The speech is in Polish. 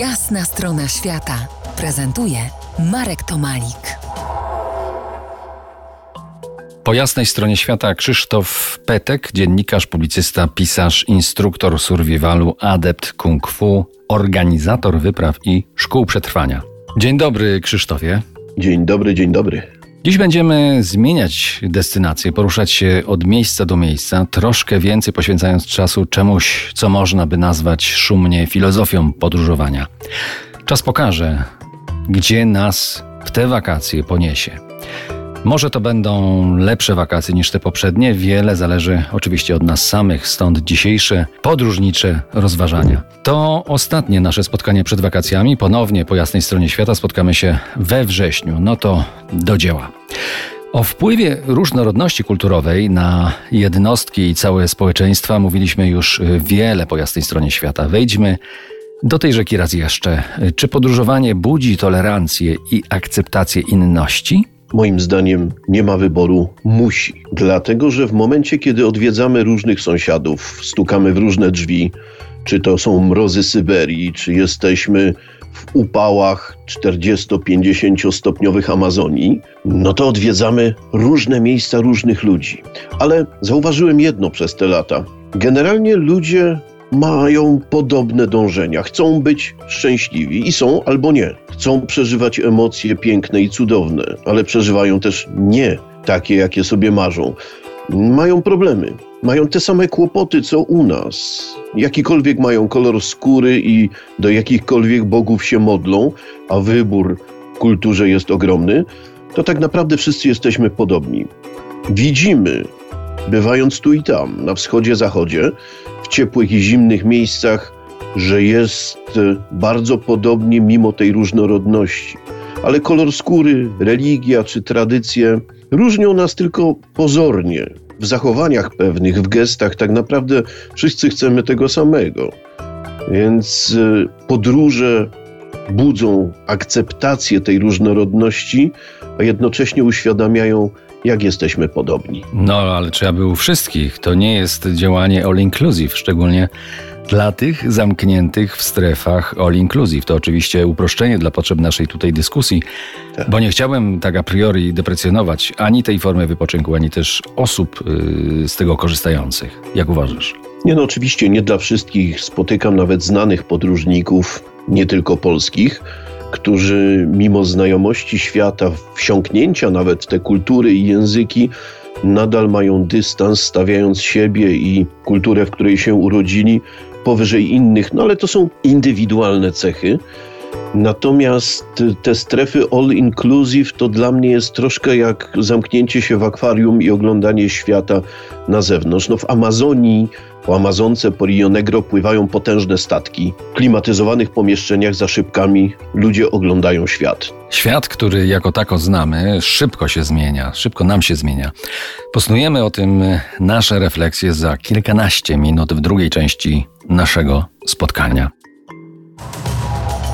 Jasna strona świata prezentuje Marek Tomalik. Po jasnej stronie świata Krzysztof Petek, dziennikarz, publicysta, pisarz, instruktor survivalu, adept kung fu, organizator wypraw i szkół przetrwania. Dzień dobry, Krzysztofie. Dzień dobry, dzień dobry. Dziś będziemy zmieniać destynację, poruszać się od miejsca do miejsca, troszkę więcej poświęcając czasu czemuś, co można by nazwać szumnie filozofią podróżowania. Czas pokaże, gdzie nas w te wakacje poniesie. Może to będą lepsze wakacje niż te poprzednie, wiele zależy oczywiście od nas samych, stąd dzisiejsze podróżnicze rozważania. To ostatnie nasze spotkanie przed wakacjami. Ponownie po jasnej stronie świata spotkamy się we wrześniu. No to do dzieła. O wpływie różnorodności kulturowej na jednostki i całe społeczeństwa mówiliśmy już wiele po jasnej stronie świata. Wejdźmy do tej rzeki raz jeszcze. Czy podróżowanie budzi tolerancję i akceptację inności? Moim zdaniem nie ma wyboru, musi. Dlatego, że w momencie, kiedy odwiedzamy różnych sąsiadów, stukamy w różne drzwi, czy to są mrozy Syberii, czy jesteśmy w upałach 40-50 stopniowych Amazonii, no to odwiedzamy różne miejsca różnych ludzi. Ale zauważyłem jedno przez te lata. Generalnie ludzie mają podobne dążenia. Chcą być szczęśliwi i są albo nie. Chcą przeżywać emocje piękne i cudowne, ale przeżywają też nie takie, jakie sobie marzą. Mają problemy. Mają te same kłopoty, co u nas. Jakikolwiek mają kolor skóry i do jakichkolwiek bogów się modlą, a wybór w kulturze jest ogromny, to tak naprawdę wszyscy jesteśmy podobni. Widzimy, bywając tu i tam, na wschodzie, zachodzie, w ciepłych i zimnych miejscach, że jest bardzo podobnie mimo tej różnorodności. Ale kolor skóry, religia czy tradycje różnią nas tylko pozornie. W zachowaniach pewnych, w gestach, tak naprawdę wszyscy chcemy tego samego. Więc e, podróże budzą akceptację tej różnorodności, a jednocześnie uświadamiają, jak jesteśmy podobni. No, ale trzeba by u wszystkich. To nie jest działanie all inclusive, szczególnie dla tych zamkniętych w strefach all inclusive. To oczywiście uproszczenie dla potrzeb naszej tutaj dyskusji, tak. bo nie chciałem tak a priori deprecjonować ani tej formy wypoczynku, ani też osób yy, z tego korzystających. Jak uważasz? Nie, no oczywiście nie dla wszystkich. Spotykam nawet znanych podróżników, nie tylko polskich, którzy mimo znajomości świata, wsiąknięcia nawet w te kultury i języki, nadal mają dystans, stawiając siebie i kulturę, w której się urodzili, powyżej innych, no ale to są indywidualne cechy. Natomiast te strefy all inclusive to dla mnie jest troszkę jak zamknięcie się w akwarium i oglądanie świata na zewnątrz. No w Amazonii, po Amazonce, po Rio Negro pływają potężne statki. W klimatyzowanych pomieszczeniach za szybkami ludzie oglądają świat. Świat, który jako tako znamy, szybko się zmienia, szybko nam się zmienia. Posnujemy o tym nasze refleksje za kilkanaście minut w drugiej części naszego spotkania.